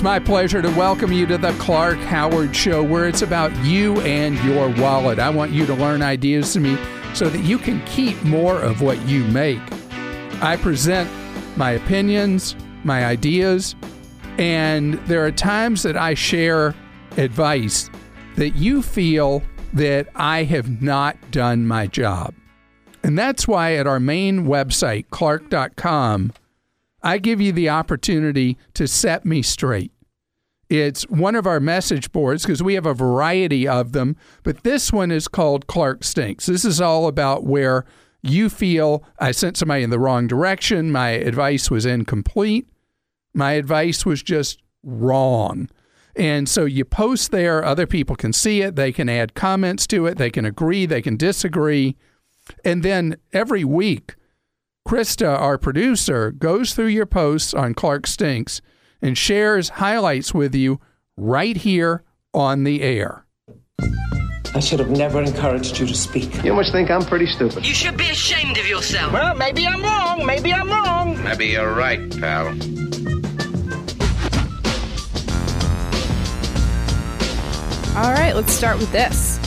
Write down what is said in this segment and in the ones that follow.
It's my pleasure to welcome you to the Clark Howard Show, where it's about you and your wallet. I want you to learn ideas to me so that you can keep more of what you make. I present my opinions, my ideas, and there are times that I share advice that you feel that I have not done my job. And that's why at our main website, clark.com, I give you the opportunity to set me straight. It's one of our message boards because we have a variety of them, but this one is called Clark Stinks. This is all about where you feel I sent somebody in the wrong direction, my advice was incomplete, my advice was just wrong. And so you post there, other people can see it, they can add comments to it, they can agree, they can disagree. And then every week, Krista, our producer, goes through your posts on Clark Stinks and shares highlights with you right here on the air. I should have never encouraged you to speak. You must think I'm pretty stupid. You should be ashamed of yourself. Well, maybe I'm wrong. Maybe I'm wrong. Maybe you're right, pal. All right, let's start with this.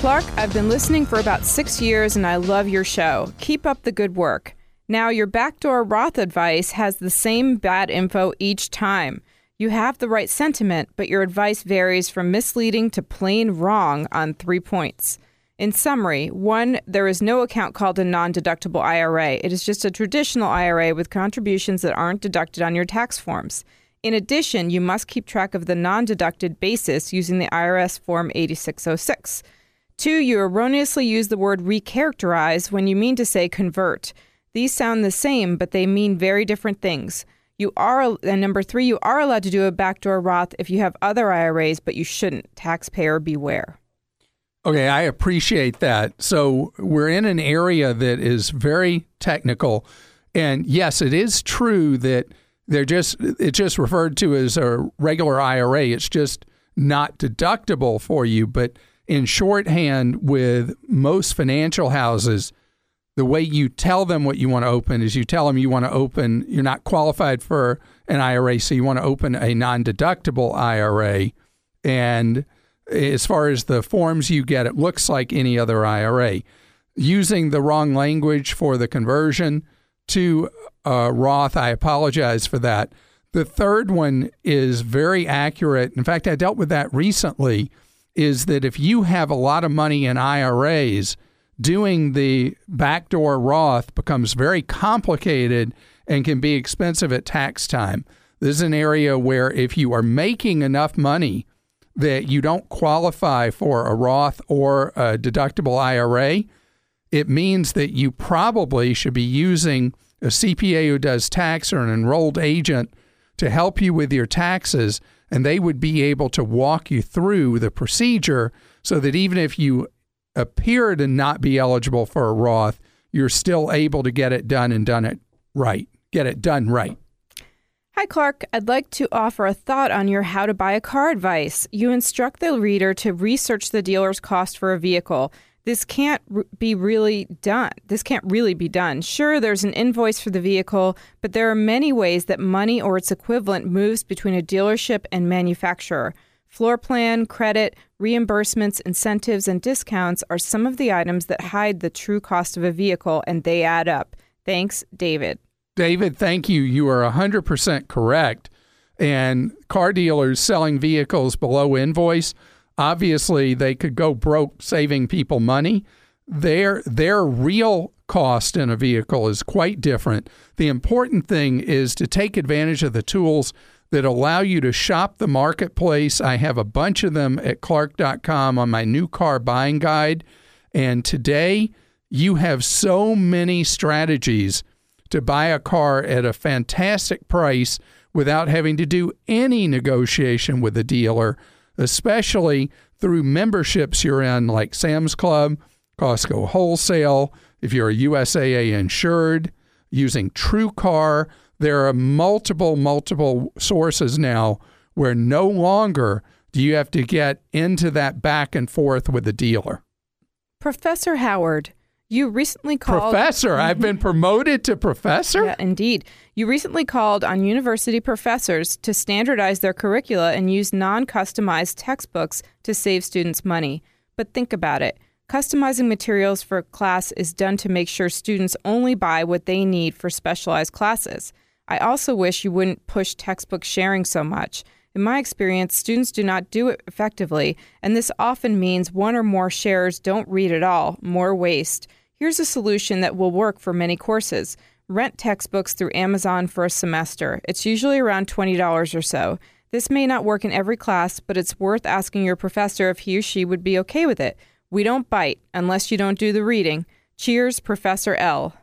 Clark, I've been listening for about six years and I love your show. Keep up the good work. Now, your backdoor Roth advice has the same bad info each time. You have the right sentiment, but your advice varies from misleading to plain wrong on three points. In summary, one, there is no account called a non deductible IRA. It is just a traditional IRA with contributions that aren't deducted on your tax forms. In addition, you must keep track of the non deducted basis using the IRS Form 8606. Two, you erroneously use the word recharacterize when you mean to say convert. These sound the same, but they mean very different things. You are, and number three, you are allowed to do a backdoor Roth if you have other IRAs, but you shouldn't. Taxpayer beware. Okay, I appreciate that. So we're in an area that is very technical, and yes, it is true that they're just it's just referred to as a regular IRA. It's just not deductible for you, but in shorthand with most financial houses, the way you tell them what you want to open is you tell them you want to open, you're not qualified for an IRA, so you want to open a non deductible IRA. And as far as the forms you get, it looks like any other IRA. Using the wrong language for the conversion to uh, Roth, I apologize for that. The third one is very accurate. In fact, I dealt with that recently. Is that if you have a lot of money in IRAs, doing the backdoor Roth becomes very complicated and can be expensive at tax time. This is an area where if you are making enough money that you don't qualify for a Roth or a deductible IRA, it means that you probably should be using a CPA who does tax or an enrolled agent to help you with your taxes, and they would be able to walk you through the procedure so that even if you appear to not be eligible for a Roth, you're still able to get it done and done it right. Get it done right. Hi, Clark. I'd like to offer a thought on your how to buy a car advice. You instruct the reader to research the dealer's cost for a vehicle. This can't be really done. This can't really be done. Sure, there's an invoice for the vehicle, but there are many ways that money or its equivalent moves between a dealership and manufacturer. Floor plan, credit, reimbursements, incentives, and discounts are some of the items that hide the true cost of a vehicle, and they add up. Thanks, David. David, thank you. You are 100% correct. And car dealers selling vehicles below invoice, obviously, they could go broke saving people money. Their, their real cost in a vehicle is quite different. The important thing is to take advantage of the tools that allow you to shop the marketplace. I have a bunch of them at clark.com on my new car buying guide. And today, you have so many strategies to buy a car at a fantastic price without having to do any negotiation with the dealer, especially through memberships you're in, like Sam's Club, Costco Wholesale, if you're a USAA insured, using TrueCar there are multiple, multiple sources now where no longer do you have to get into that back and forth with the dealer. Professor Howard, You recently called. Professor, I've been promoted to professor? Yeah, indeed. You recently called on university professors to standardize their curricula and use non customized textbooks to save students money. But think about it. Customizing materials for a class is done to make sure students only buy what they need for specialized classes. I also wish you wouldn't push textbook sharing so much. In my experience, students do not do it effectively, and this often means one or more sharers don't read at all, more waste. Here's a solution that will work for many courses. Rent textbooks through Amazon for a semester. It's usually around $20 or so. This may not work in every class, but it's worth asking your professor if he or she would be okay with it. We don't bite unless you don't do the reading. Cheers, Professor L.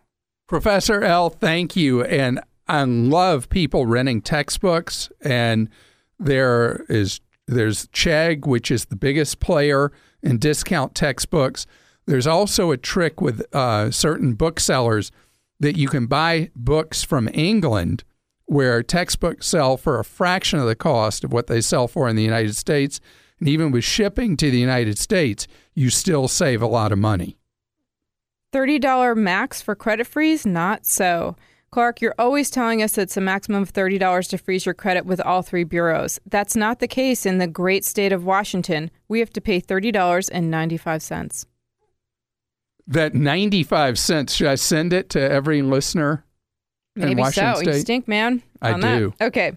Professor L, thank you. And I love people renting textbooks and there is there's Chegg, which is the biggest player in discount textbooks. There's also a trick with uh, certain booksellers that you can buy books from England where textbooks sell for a fraction of the cost of what they sell for in the United States. And even with shipping to the United States, you still save a lot of money. $30 max for credit freeze? Not so. Clark, you're always telling us it's a maximum of $30 to freeze your credit with all three bureaus. That's not the case in the great state of Washington. We have to pay $30.95 that 95 cents, should I send it to every listener Maybe in Washington so. State? You stink, man. I that. do. Okay.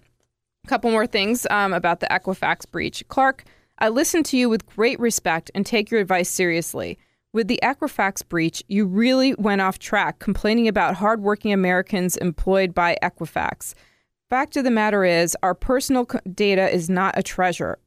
A couple more things um, about the Equifax breach. Clark, I listen to you with great respect and take your advice seriously. With the Equifax breach, you really went off track complaining about hardworking Americans employed by Equifax. Fact of the matter is, our personal data is not a treasure.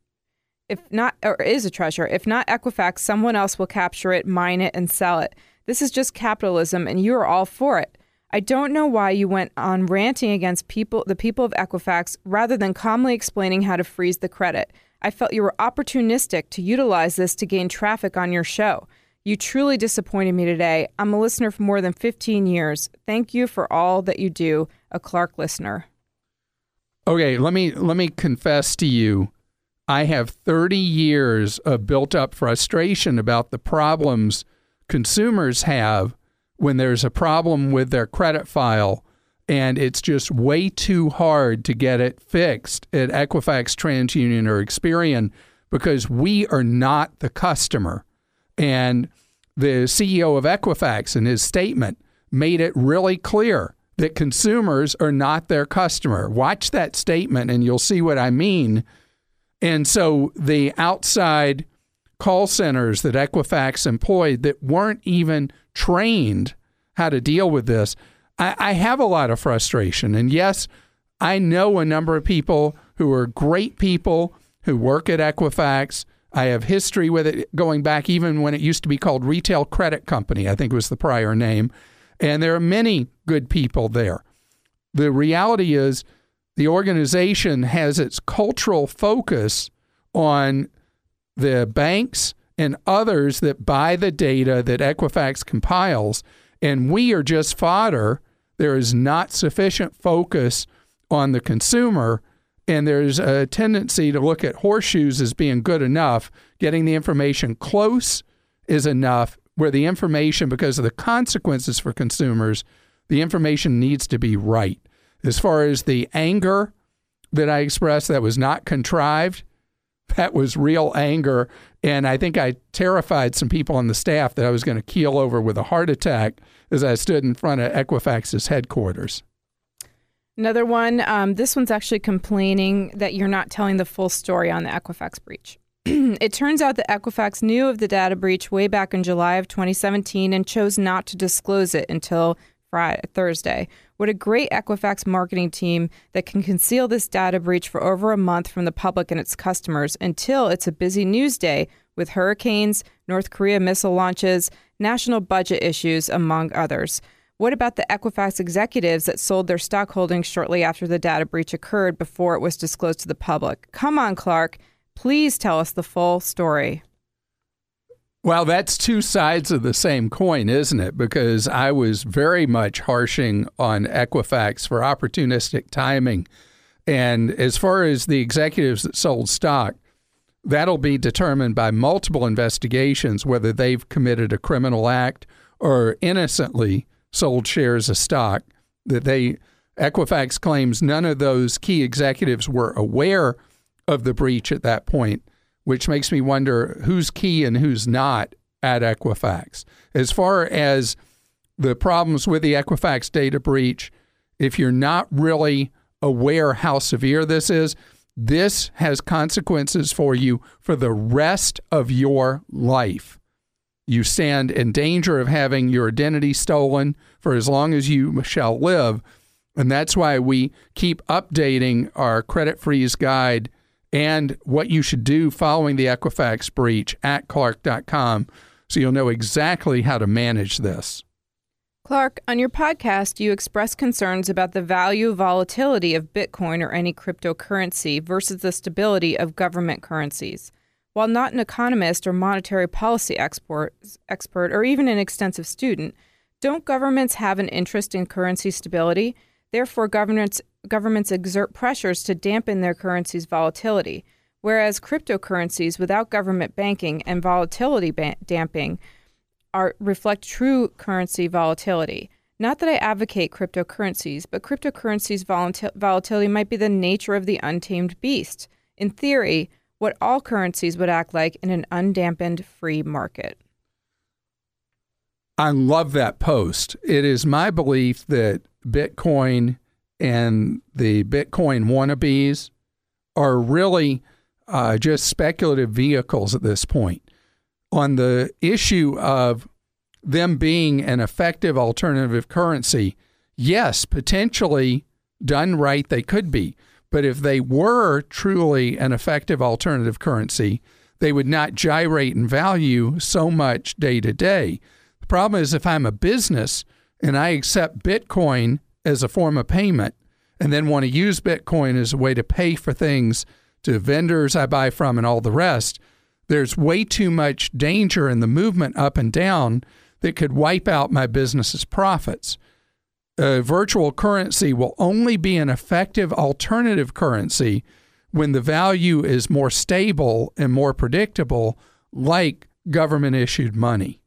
If not or is a treasure. If not equifax someone else will capture it mine it and sell it. This is just capitalism and you are all for it. I don't know why you went on ranting against people the people of equifax rather than calmly explaining how to freeze the credit. I felt you were opportunistic to utilize this to gain traffic on your show you truly disappointed me today i'm a listener for more than 15 years thank you for all that you do a clark listener Okay, let me let me confess to you. I have 30 years of built up frustration about the problems consumers have when there's a problem with their credit file and it's just way too hard to get it fixed at Equifax, TransUnion, or Experian because we are not the customer. And the CEO of Equifax in his statement made it really clear that consumers are not their customer. Watch that statement and you'll see what I mean. And so the outside call centers that Equifax employed that weren't even trained how to deal with this, I, I have a lot of frustration. And yes, I know a number of people who are great people who work at Equifax. I have history with it going back even when it used to be called Retail Credit Company, I think was the prior name. And there are many good people there. The reality is, the organization has its cultural focus on the banks and others that buy the data that Equifax compiles, and we are just fodder. There is not sufficient focus on the consumer, and there's a tendency to look at horseshoes as being good enough. Getting the information close is enough, where the information, because of the consequences for consumers, the information needs to be right. As far as the anger that I expressed, that was not contrived. That was real anger. And I think I terrified some people on the staff that I was going to keel over with a heart attack as I stood in front of Equifax's headquarters. Another one, um, this one's actually complaining that you're not telling the full story on the Equifax breach. it turns out that Equifax knew of the data breach way back in July of 2017 and chose not to disclose it until Friday, Thursday. What a great Equifax marketing team that can conceal this data breach for over a month from the public and its customers until it's a busy news day with hurricanes, North Korea missile launches, national budget issues, among others. What about the Equifax executives that sold their stock holdings shortly after the data breach occurred before it was disclosed to the public? Come on, Clark. Please tell us the full story. Well, that's two sides of the same coin, isn't it? Because I was very much harshing on Equifax for opportunistic timing. And as far as the executives that sold stock, that'll be determined by multiple investigations whether they've committed a criminal act or innocently sold shares of stock. That they Equifax claims none of those key executives were aware of the breach at that point, which makes me wonder who's key and who's not at Equifax. As far as the problems with the Equifax data breach, if you're not really aware how severe this is, this has consequences for you for the rest of your life. You stand in danger of having your identity stolen for as long as you shall live. And that's why we keep updating our credit freeze guide and what you should do following the Equifax breach at clark.com so you'll know exactly how to manage this. Clark, on your podcast, you express concerns about the value volatility of Bitcoin or any cryptocurrency versus the stability of government currencies. While not an economist or monetary policy expert, expert or even an extensive student, don't governments have an interest in currency stability? Therefore, governments, governments exert pressures to dampen their currency's volatility, whereas cryptocurrencies without government banking and volatility damping are reflect true currency volatility. Not that I advocate cryptocurrencies, but cryptocurrencies' volatil- volatility might be the nature of the untamed beast. In theory, what all currencies would act like in an undampened free market. I love that post. It is my belief that Bitcoin and the Bitcoin wannabes are really uh, just speculative vehicles at this point on the issue of them being an effective alternative currency, yes, potentially done right, they could be. But if they were truly an effective alternative currency, they would not gyrate in value so much day to day. The problem is if I'm a business and I accept Bitcoin as a form of payment and then want to use Bitcoin as a way to pay for things to vendors I buy from and all the rest, there's way too much danger in the movement up and down that could wipe out my business's profits. A virtual currency will only be an effective alternative currency when the value is more stable and more predictable, like government issued money.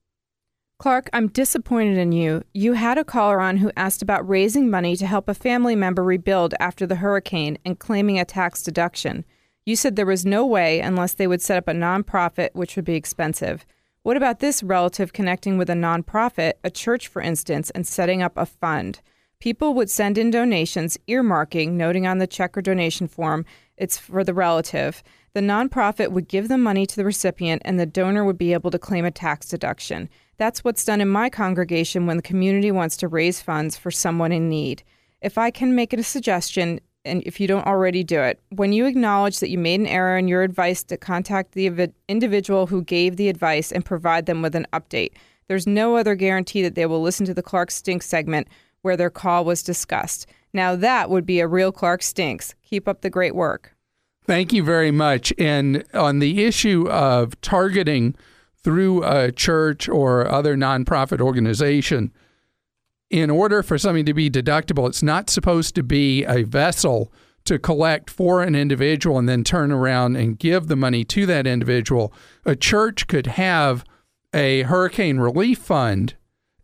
Clark, I'm disappointed in you. You had a caller on who asked about raising money to help a family member rebuild after the hurricane and claiming a tax deduction. You said there was no way unless they would set up a nonprofit, which would be expensive. What about this relative connecting with a nonprofit, a church, for instance, and setting up a fund? People would send in donations, earmarking, noting on the check or donation form, it's for the relative. The nonprofit would give the money to the recipient, and the donor would be able to claim a tax deduction. That's what's done in my congregation when the community wants to raise funds for someone in need. If I can make a suggestion, and if you don't already do it, when you acknowledge that you made an error in your advice to contact the individual who gave the advice and provide them with an update. There's no other guarantee that they will listen to the Clark Stinks segment where their call was discussed. Now, that would be a real Clark Stinks. Keep up the great work. Thank you very much. And on the issue of targeting through a church or other nonprofit organization, in order for something to be deductible, it's not supposed to be a vessel to collect for an individual and then turn around and give the money to that individual. A church could have a hurricane relief fund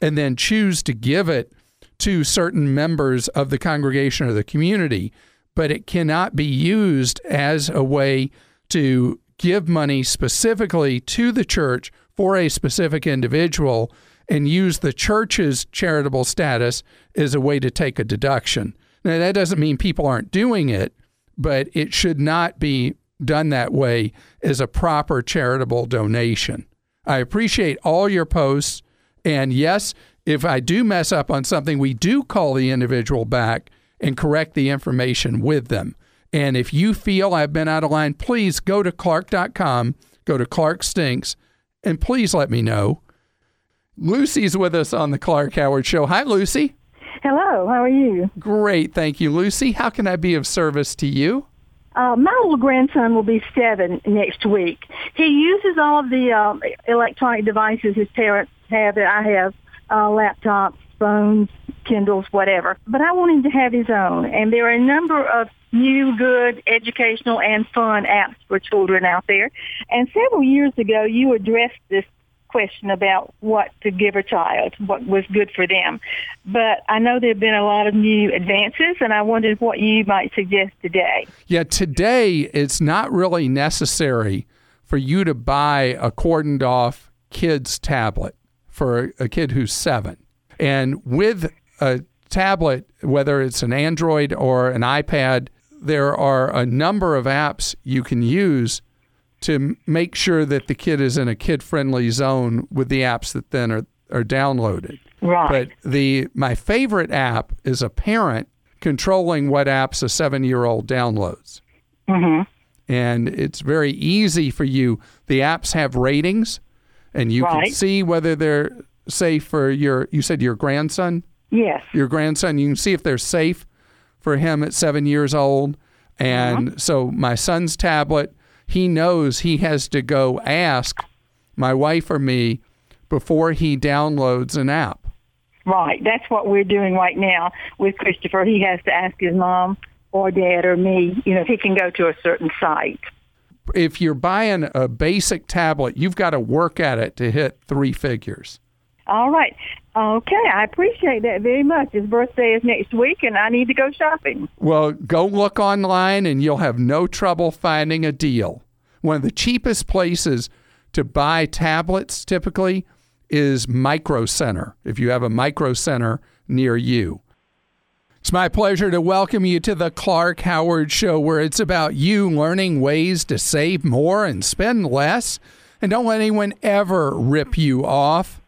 and then choose to give it to certain members of the congregation or the community, but it cannot be used as a way to give money specifically to the church for a specific individual and use the church's charitable status as a way to take a deduction. Now, that doesn't mean people aren't doing it, but it should not be done that way as a proper charitable donation. I appreciate all your posts. And yes, if I do mess up on something, we do call the individual back and correct the information with them. And if you feel I've been out of line, please go to clark.com, go to Clark Stinks, and please let me know. Lucy's with us on the Clark Howard Show. Hi, Lucy. Hello, how are you? Great, thank you, Lucy. How can I be of service to you? Uh, my little grandson will be seven next week. He uses all of the uh, electronic devices his parents have that I have, uh, laptops, phones, Kindles, whatever. But I want him to have his own. And there are a number of new, good, educational, and fun apps for children out there. And several years ago, you addressed this question about what to give a child, what was good for them. But I know there have been a lot of new advances, and I wondered what you might suggest today. Yeah, today it's not really necessary for you to buy a cordoned off kid's tablet for a kid who's seven. And with a tablet, whether it's an Android or an iPad, there are a number of apps you can use to make sure that the kid is in a kid friendly zone with the apps that then are, are downloaded. Right. But the my favorite app is a parent controlling what apps a seven year old downloads. Mm-hmm. And it's very easy for you. The apps have ratings and you Right. can see whether they're safe for your you said your grandson? Yes. your grandson. You can see if they're safe for him at seven years old. And so my son's tablet, he knows he has to go ask my wife or me before he downloads an app. Right. That's what we're doing right now with Christopher. He has to ask his mom or dad or me, you know, if he can go to a certain site. If you're buying a basic tablet, you've got to work at it to hit three figures. All right. Okay. I appreciate that very much. His birthday is next week, and I need to go shopping. Well, go look online and you'll have no trouble finding a deal. One of the cheapest places to buy tablets typically is Micro Center, if you have a Micro Center near you. It's my pleasure to welcome you to the Clark Howard Show, where it's about you learning ways to save more and spend less. And don't let anyone ever rip you off.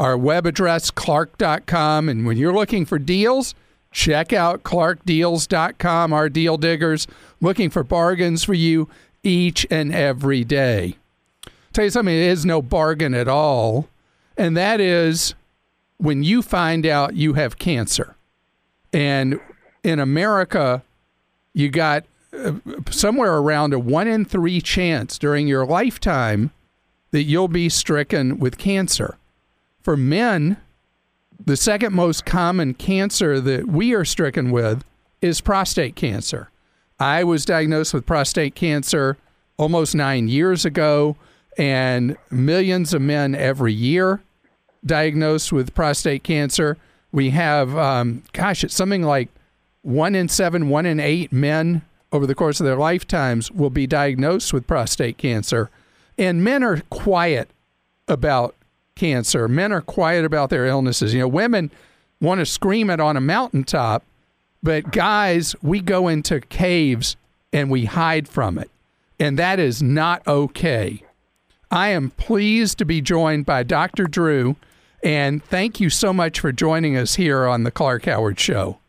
Our web address, clark.com. And when you're looking for deals, check out clarkdeals.com. Our deal diggers looking for bargains for you each and every day. Tell you something, it is no bargain at all. And that is when you find out you have cancer. And in America, you got uh, somewhere around a one in three chance during your lifetime that you'll be stricken with cancer. For men, the second most common cancer that we are stricken with is prostate cancer. I was diagnosed with prostate cancer almost nine years ago, and millions of men every year diagnosed with prostate cancer. We have, um, gosh, it's something like one in seven, one in eight men over the course of their lifetimes will be diagnosed with prostate cancer. And men are quiet about cancer. Men are quiet about their illnesses. You know, women want to scream it on a mountaintop, but guys, we go into caves and we hide from it. And that is not okay. I am pleased to be joined by Dr. Drew, and thank you so much for joining us here on the Clark Howard Show.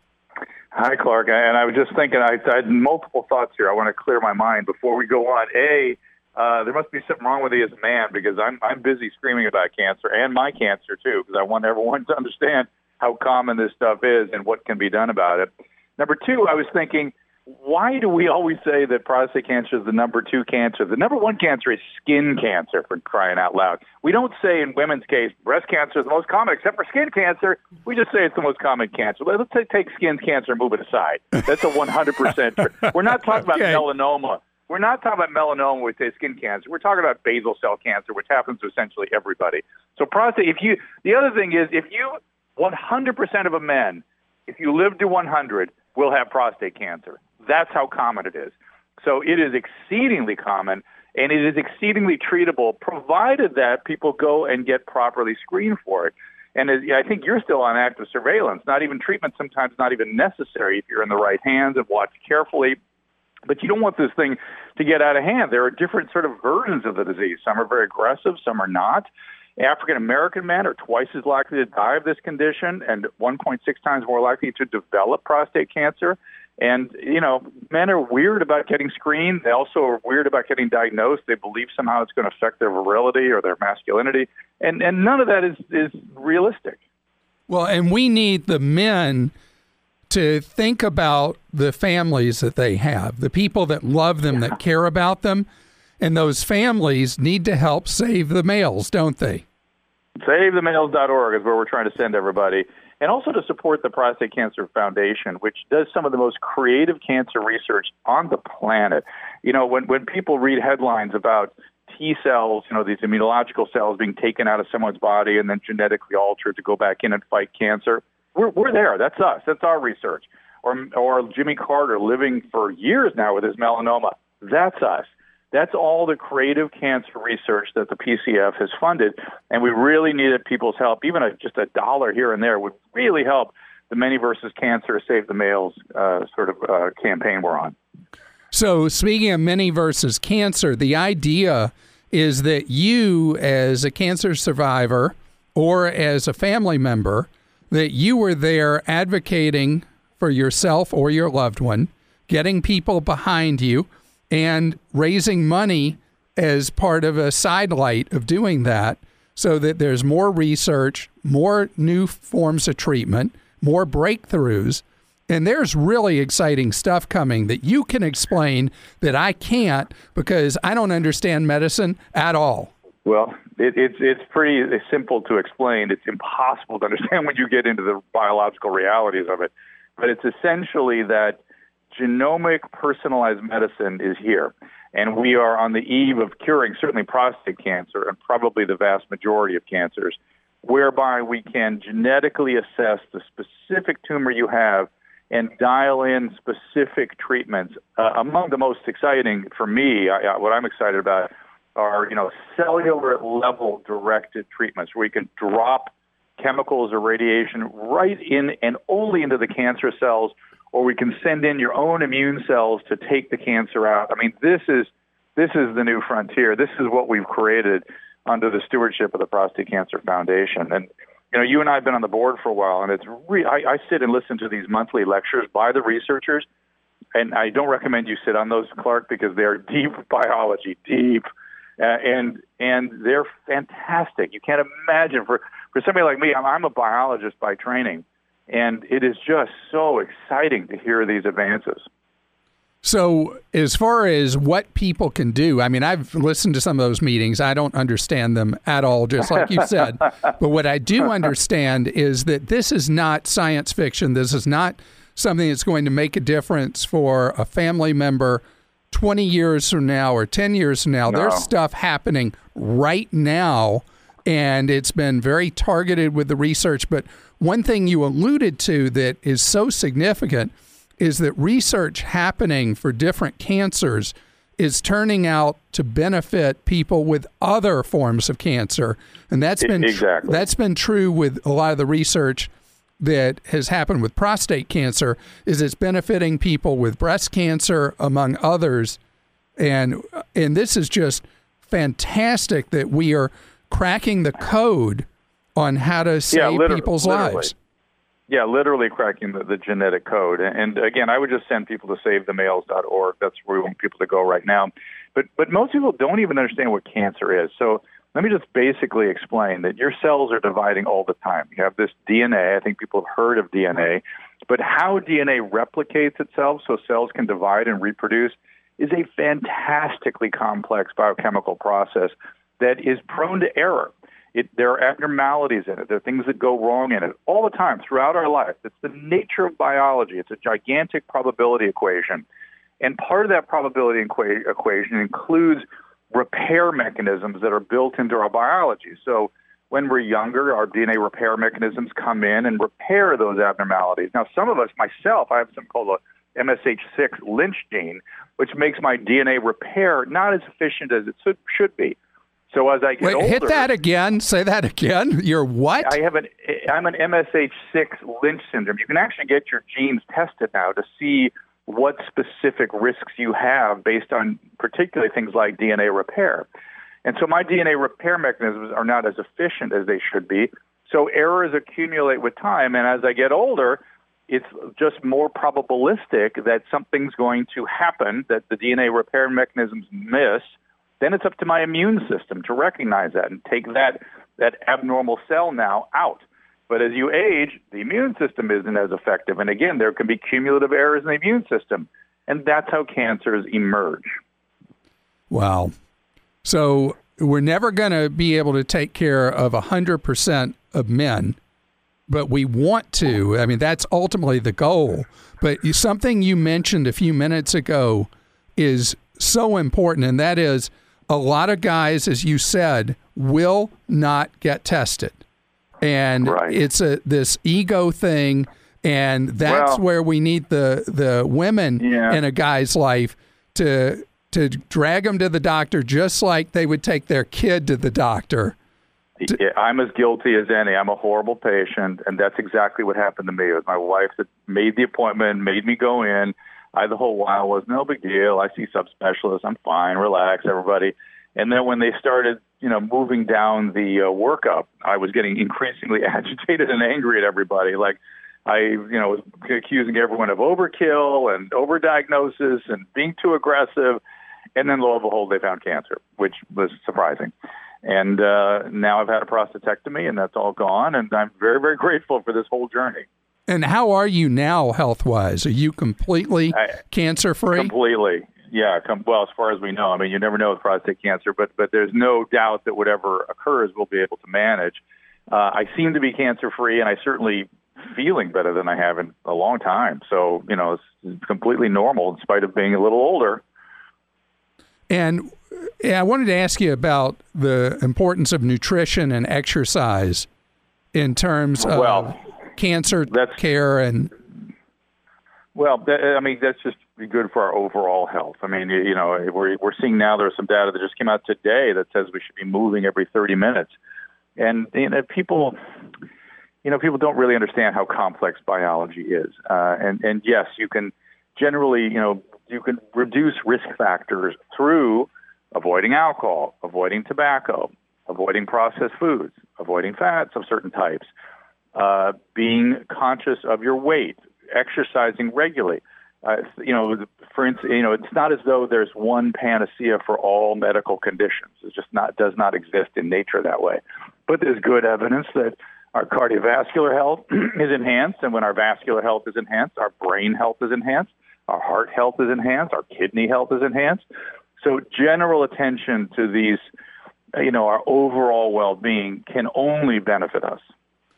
Hi, Clark. And I was just thinking, I, I had multiple thoughts here. I want to clear my mind before we go on. A, uh, there must be something wrong with me as a man because I'm I'm busy screaming about cancer and my cancer too because I want everyone to understand how common this stuff is and what can be done about it. Number two, I was thinking, why do we always say that prostate cancer is the number two cancer? The number one cancer is skin cancer, for crying out loud. We don't say in women's case breast cancer is the most common, except for skin cancer. We just say it's the most common cancer. Let's take, take skin cancer and move it aside. That's a 100%. tr- We're not talking about Okay. melanoma. We're not talking about melanoma with skin cancer. We're talking about basal cell cancer, which happens to essentially everybody. So prostate, if you, the other thing is, if you, 100% of a men, if you live to 100, will have prostate cancer. That's how common it is. So it is exceedingly common and it is exceedingly treatable provided that people go and get properly screened for it. And I think you're still on active surveillance. Not even treatment sometimes not even necessary if you're in the right hands and watch carefully. But you don't want this thing to get out of hand. There are different sort of versions of the disease. Some are very aggressive, some are not. African American men are twice as likely to die of this condition and 1.6 times more likely to develop prostate cancer. And, you know, men are weird about getting screened. They also are weird about getting diagnosed. They believe somehow it's going to affect their virility or their masculinity. And, and none of that is, is realistic. Well, and we need the men to think about the families that they have, the people that love them, that care about them. And those families need to help save the males, don't they? SaveTheMales.org is where we're trying to send everybody. And also to support the Prostate Cancer Foundation, which does some of the most creative cancer research on the planet. You know, when, when people read headlines about T cells, you know, these immunological cells being taken out of someone's body and then genetically altered to go back in and fight cancer. We're, we're there. That's us. That's our research. Or, or Jimmy Carter living for years now with his melanoma. That's us. That's all the creative cancer research that the PCF has funded, and we really needed people's help. Even a, just a dollar here and there would really help the Many versus Cancer Save the Males uh, sort of uh, campaign we're on. So, speaking of Many versus Cancer, the idea is that you, as a cancer survivor or as a family member, that you were there advocating for yourself or your loved one, getting people behind you and raising money as part of a sidelight of doing that so that there's more research, more new forms of treatment, more breakthroughs. And there's really exciting stuff coming that you can explain that I can't because I don't understand medicine at all. Well, it, it's it's pretty simple to explain. It's impossible to understand when you get into the biological realities of it. But it's essentially that genomic personalized medicine is here. And we are on the eve of curing certainly prostate cancer and probably the vast majority of cancers, whereby we can genetically assess the specific tumor you have and dial in specific treatments. Uh, among the most exciting for me, I, what I'm excited about are you know cellular level directed treatments where we can drop chemicals or radiation right in and only into the cancer cells or we can send in your own immune cells to take the cancer out. I mean, this is this is the new frontier. This is what we've created under the stewardship of the Prostate Cancer Foundation. And you know, you and I have been on the board for a while, and it's re- I, I sit and listen to these monthly lectures by the researchers, and I don't recommend you sit on those, Clark, because they're deep biology, deep, uh, and and they're fantastic. You can't imagine for for somebody like me. I'm, I'm a biologist by training and it is just so exciting to hear these advances. So, as far as what people can do, I mean, I've listened to some of those meetings. I don't understand them at all, just like you said. but what I do understand is that this is not science fiction. This is not something that's going to make a difference for a family member 20 years from now or 10 years from now. No. There's stuff happening right now, and it's been very targeted with the research. But one thing you alluded to that is so significant is that research happening for different cancers is turning out to benefit people with other forms of cancer, and that's been exactly. that's been true with a lot of the research that has happened with prostate cancer. Is it's benefiting people with breast cancer, among others, and and this is just fantastic that we are cracking the code on how to save yeah, people's literally. lives. Yeah, literally cracking the, the genetic code. And, again, I would just send people to savethemales.org. That's where we want people to go right now. But but most people don't even understand what cancer is. So let me just basically explain that your cells are dividing all the time. You have this DNA. I think people have heard of DNA. But how DNA replicates itself so cells can divide and reproduce is a fantastically complex biochemical process that is prone to error. It, there are abnormalities in it. There are things that go wrong in it all the time throughout our life. It's the nature of biology. It's a gigantic probability equation. And part of that probability equa- equation includes repair mechanisms that are built into our biology. So when we're younger, our DNA repair mechanisms come in and repair those abnormalities. Now, some of us, myself, I have something called a MSH6 Lynch gene, which makes my DNA repair not as efficient as it should, should be. So as I get Wait, older, hit that again. Say that again. You're what? I have an I'm an MSH6 Lynch syndrome. You can actually get your genes tested now to see what specific risks you have based on particularly things like DNA repair. And so my DNA repair mechanisms are not as efficient as they should be. So errors accumulate with time, and as I get older, it's just more probabilistic that something's going to happen that the DNA repair mechanisms miss then it's up to my immune system to recognize that and take that, that abnormal cell now out. But as you age, the immune system isn't as effective. And again, there can be cumulative errors in the immune system. And that's how cancers emerge. Wow. So we're never going to be able to take care of 100% of men, but we want to. I mean, that's ultimately the goal. But something you mentioned a few minutes ago is so important, and that is a lot of guys, as you said, will not get tested, and Right. it's a this ego thing, and that's Well- where we need the the women Yeah. in a guy's life to to drag them to the doctor, just like they would take their kid to the doctor. Yeah, I'm as guilty as any. I'm a horrible patient, and that's exactly what happened to me. It was my wife that made the appointment, made me go in. I the whole while was no big deal. I see subspecialists. I'm fine. Relax, everybody. And then when they started, you know, moving down the uh, workup, I was getting increasingly agitated and angry at everybody. Like I, you know, was accusing everyone of overkill and overdiagnosis and being too aggressive. And then lo and behold, they found cancer, which was surprising. And uh, now I've had a prostatectomy, and that's all gone. And I'm very, very grateful for this whole journey. And how are you now, health wise? Are you completely cancer free? Completely. Yeah. Com- well, as far as we know, I mean, you never know with prostate cancer, but but there's no doubt that whatever occurs, we'll be able to manage. Uh, I seem to be cancer free, and I certainly feeling better than I have in a long time. So you know, it's completely normal in spite of being a little older. And yeah, I wanted to ask you about the importance of nutrition and exercise in terms of Well, cancer care and Well, that, I mean, that's just good for our overall health. I mean, you, know, we're we're seeing now there's some data that just came out today that says we should be moving every 30 minutes, and you know, people, you know, people don't really understand how complex biology is. Uh, and and yes, you can generally, you know, you can reduce risk factors through avoiding alcohol, avoiding tobacco, avoiding processed foods, avoiding fats of certain types, uh, being conscious of your weight, exercising regularly. Uh, you know, for instance, you know, it's not as though there's one panacea for all medical conditions. It just not does not exist in nature that way. But there's good evidence that our cardiovascular health is enhanced, and when our vascular health is enhanced, our brain health is enhanced, our heart health is enhanced, our kidney health is enhanced. So general attention to these, uh, you know, our overall well-being can only benefit us.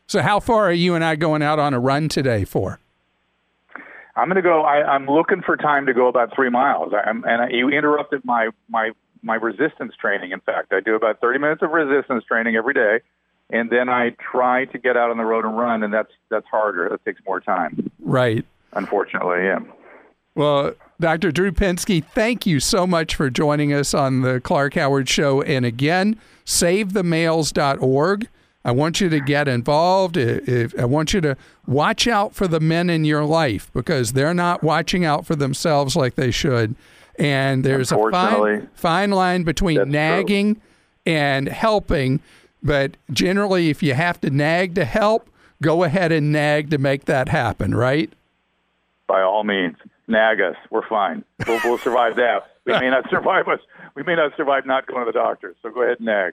so how far are you and I going out on a run today for? I'm going to go. I, I'm looking for time to go about three miles. I, I'm, and I, you interrupted my my my resistance training. In fact, I do about 30 minutes of resistance training every day, and then I try to get out on the road and run, and that's that's harder. That takes more time, Right. unfortunately. Yeah. Well, Dr. Drew Pinsky, thank you so much for joining us on the Clark Howard Show. And again, savethemales.org. I want you to get involved. I- want you to watch out for the men in your life because they're not watching out for themselves like they should. And there's a fine, fine line between that's true. nagging and helping. But generally, if you have to nag to help, go ahead and nag to make that happen, right? By all means, nag us. We're fine. We'll, we'll survive that. We may not survive us. We may not survive not going to the doctor. So go ahead and nag.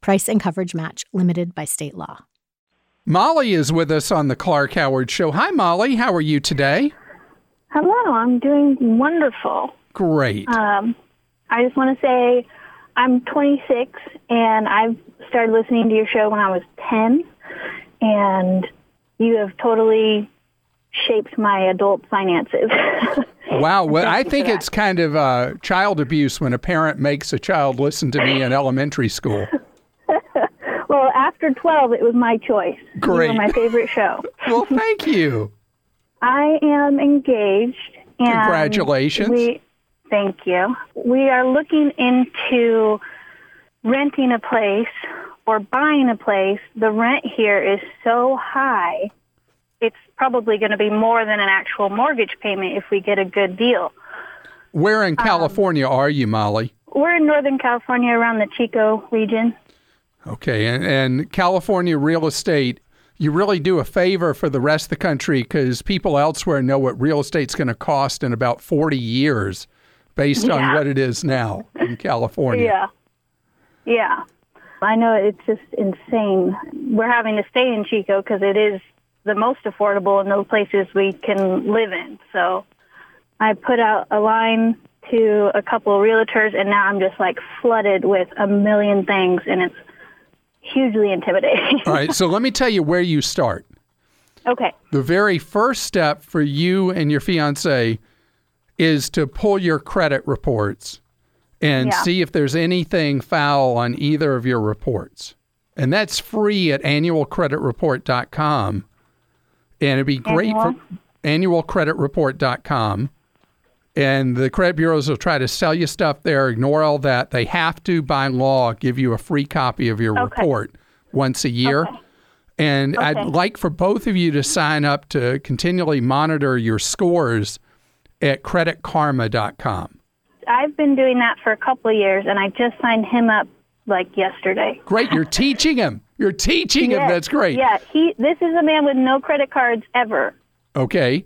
Price and coverage match limited by state law. Molly is with us on the Clark Howard Show. Hi, Molly. How are you today? Hello, I'm doing wonderful. Great. Um, I just want to say I'm 26 and I've started listening to your show when I was 10, and you have totally shaped my adult finances. Wow. Well, I think it's kind of uh, child abuse when a parent makes a child listen to me in elementary school. well, after 12, it was my choice. Great. my favorite show. Well, thank you. I am engaged. And Congratulations. We, thank you. We are looking into renting a place or buying a place, the rent here is so high. It's probably going to be more than an actual mortgage payment if we get a good deal. Where in um, California are you, Molly? We're in Northern California around the Chico region. Okay, and, and California real estate, you really do a favor for the rest of the country because people elsewhere know what real estate's going to cost in about 40 years based on what it is now in California. Yeah. Yeah. I know it's just insane. We're having to stay in Chico because it is the most affordable in those places we can live in. So I put out a line to a couple of realtors and now I'm just like flooded with a million things and it's hugely intimidating. All right, so let me tell you where you start. okay. The very first step for you and your fiance is to pull your credit reports and Yeah. see if there's anything foul on either of your reports. And that's free at annualcreditreport.com. And it'd be great for annualcreditreport.com. And the credit bureaus will try to sell you stuff there. Ignore all that. They have to, by law, give you a free copy of your Okay. report once a year. Okay. And Okay. I'd like for both of you to sign up to continually monitor your scores at creditkarma.com. I've been doing that for a couple of years and I just signed him up like yesterday. Great. You're teaching him. You're teaching him. That's great. Yeah, he this is a man with no credit cards ever. Okay.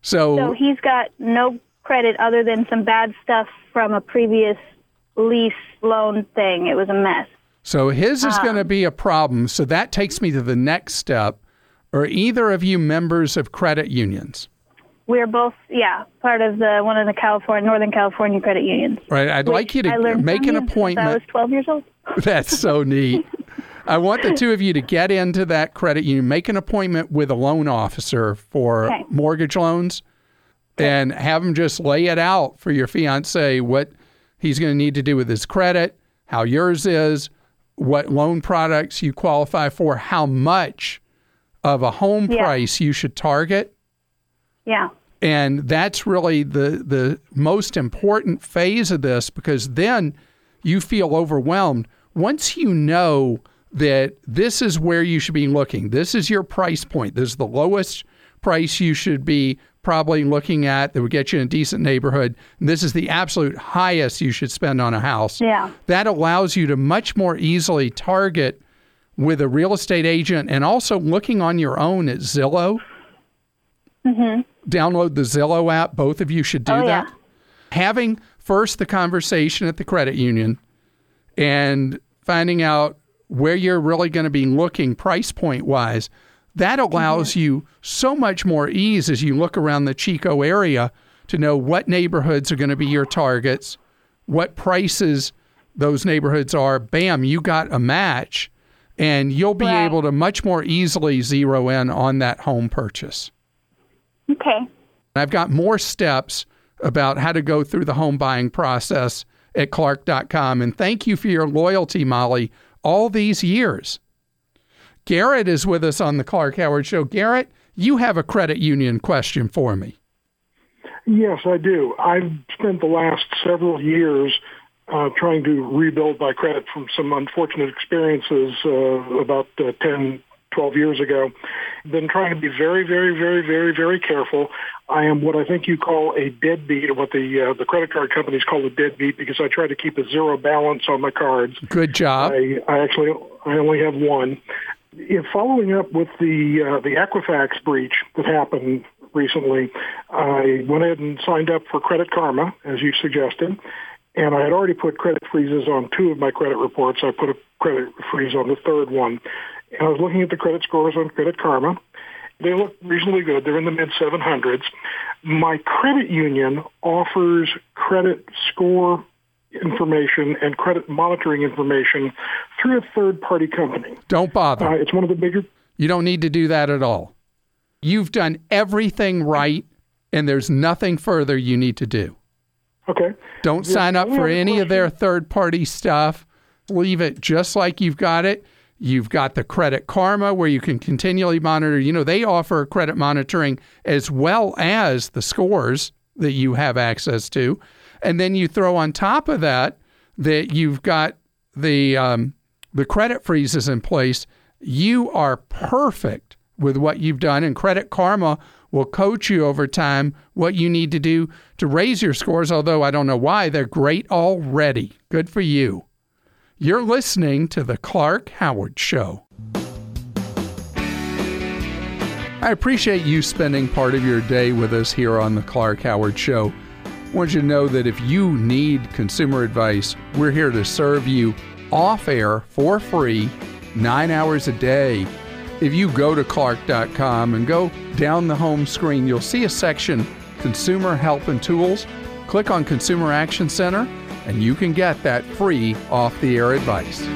So, So he's got no credit other than some bad stuff from a previous lease loan thing. It was a mess. so his is Um, going to be a problem. So that takes me to the next step. Are either of you members of credit unions? We're both, yeah, part of the one of the California, Northern California credit unions. Right. I'd like you to make an since I appointment. was 12 years old. That's so neat. I want the two of you to get into that credit union, make an appointment with a loan officer for Okay. mortgage loans, and have him just lay it out for your fiance what he's going to need to do with his credit, how yours is, what loan products you qualify for, how much of a home Yeah. price you should target. Yeah. And that's really the the most important phase of this because then you feel overwhelmed. Once you know that this is where you should be looking, this is your price point. This is the lowest price you should be probably looking at that would get you in a decent neighborhood. This is the absolute highest you should spend on a house. Yeah. That allows you to much more easily target with a real estate agent and also looking on your own at Zillow Mm-hmm. download the Zillow app. Both of you should do Oh, that. yeah. Having first the conversation at the credit union and finding out where you're really going to be looking price point wise, that allows you so much more ease as you look around the Chico area to know what neighborhoods are going to be your targets, what prices those neighborhoods are. Bam, you got a match, and you'll be Right. able to much more easily zero in on that home purchase. Okay. I've got more steps about how to go through the home buying process at clark.com. And thank you for your loyalty, Molly, all these years. Garrett is with us on the Clark Howard Show. Garrett, you have a credit union question for me. Yes, I do. I've spent the last several years uh, trying to rebuild my credit from some unfortunate experiences uh, about uh, 10, 12 years ago. Been trying to be very, very, very, very, very careful. I am what I think you call a deadbeat, or what the uh, the credit card companies call a deadbeat, because I try to keep a zero balance on my cards. Good job. I, I actually I only have one. If following up with the uh, the Equifax breach that happened recently, I went ahead and signed up for Credit Karma, as you suggested, and I had already put credit freezes on two of my credit reports. I put a credit freeze on the third one, and I was looking at the credit scores on Credit Karma. They look reasonably good. They're in the mid 700s. My credit union offers credit score information and credit monitoring information through a third party company. Don't bother. Uh, it's one of the bigger. You don't need to do that at all. You've done everything right, and there's nothing further you need to do. Okay. Don't The sign up for any of their third party stuff. Leave it just like you've got it. You've got the Credit Karma where you can continually monitor. You know, they offer credit monitoring as well as the scores that you have access to. And then you throw on top of that that you've got the um, the credit freezes in place, you are perfect with what you've done, and Credit Karma will coach you over time what you need to do to raise your scores. Although I don't know why, they're great already. Good for you. You're listening to The Clark Howard Show. I appreciate you spending part of your day with us here on The Clark Howard Show. Want you to know that if you need consumer advice, we're here to serve you off air for free, nine hours a day. If you go to clark.com and go down the home screen, you'll see a section Consumer Help and Tools. Click on Consumer Action Center, and you can get that free off the air advice.